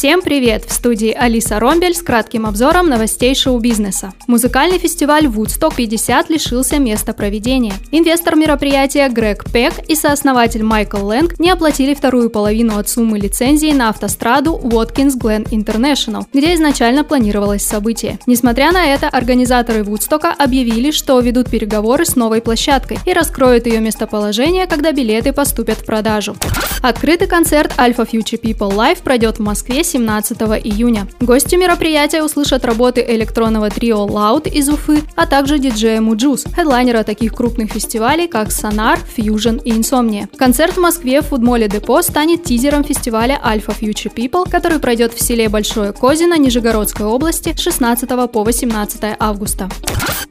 Всем привет! В студии Алиса Ромбель с кратким обзором новостей шоу-бизнеса. Музыкальный фестиваль Woodstock 50 лишился места проведения. Инвестор мероприятия Грег Пек и сооснователь Майкл Лэнг не оплатили вторую половину от суммы лицензии на автостраду Watkins Glen International, где изначально планировалось событие. Несмотря на это, организаторы Вудстока объявили, что ведут переговоры с новой площадкой и раскроют ее местоположение, когда билеты поступят в продажу. Открытый концерт Alfa Future People Live пройдет в Москве 17 июня. Гости мероприятия услышат работы электронного трио Loud из Уфы, а также диджея Mujuice, хедлайнера таких крупных фестивалей, как Sonar, Fusion и Insomnia. Концерт в Москве в фудмолле Депо станет тизером фестиваля Alfa Future People, который пройдет в селе Большое Козино Нижегородской области с 16 по 18 августа.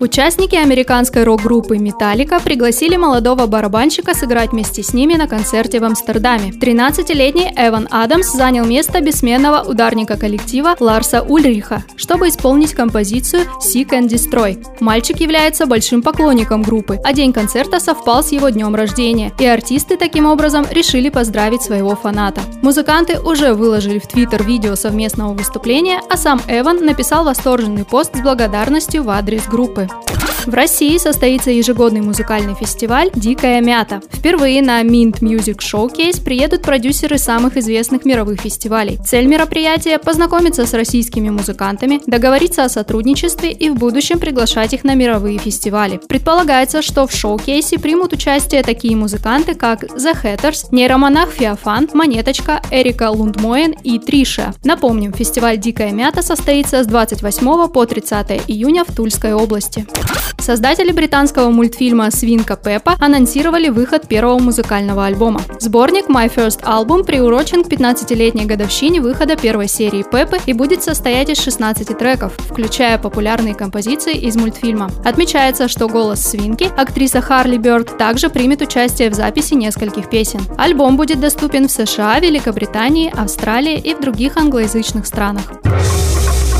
Участники американской рок-группы Metallica пригласили молодого барабанщика сыграть вместе с ними на концерте в Амстердаме. 13-летний Эван Адамс занял место бессменного ударника коллектива Ларса Ульриха, чтобы исполнить композицию Seek and Destroy. Мальчик является большим поклонником группы, а день концерта совпал с его днем рождения, и артисты таким образом решили поздравить своего фаната. Музыканты уже выложили в Твиттер видео совместного выступления, а сам Эван написал восторженный пост с благодарностью в адрес группы. В России состоится ежегодный музыкальный фестиваль «Дикая мята». Впервые на Mint Music Showcase приедут продюсеры самых известных мировых фестивалей. Цель мероприятия – познакомиться с российскими музыкантами, договориться о сотрудничестве и в будущем приглашать их на мировые фестивали. Предполагается, что в шоу-кейсе примут участие такие музыканты, как The Hatters, нейромонах Феофан, Монеточка, Эрика Лундмоен и Триша. Напомним, фестиваль «Дикая мята» состоится с 28 по 30 июня в Тульской области. Создатели британского мультфильма «Свинка Пеппа» анонсировали выход первого музыкального альбома. Сборник My First Album приурочен к 15-летней годовщине выхода первой серии Пеппы и будет состоять из 16 треков, включая популярные композиции из мультфильма. Отмечается, что голос свинки, актриса Харли Бёрд, также примет участие в записи нескольких песен. Альбом будет доступен в США, Великобритании, Австралии и в других англоязычных странах.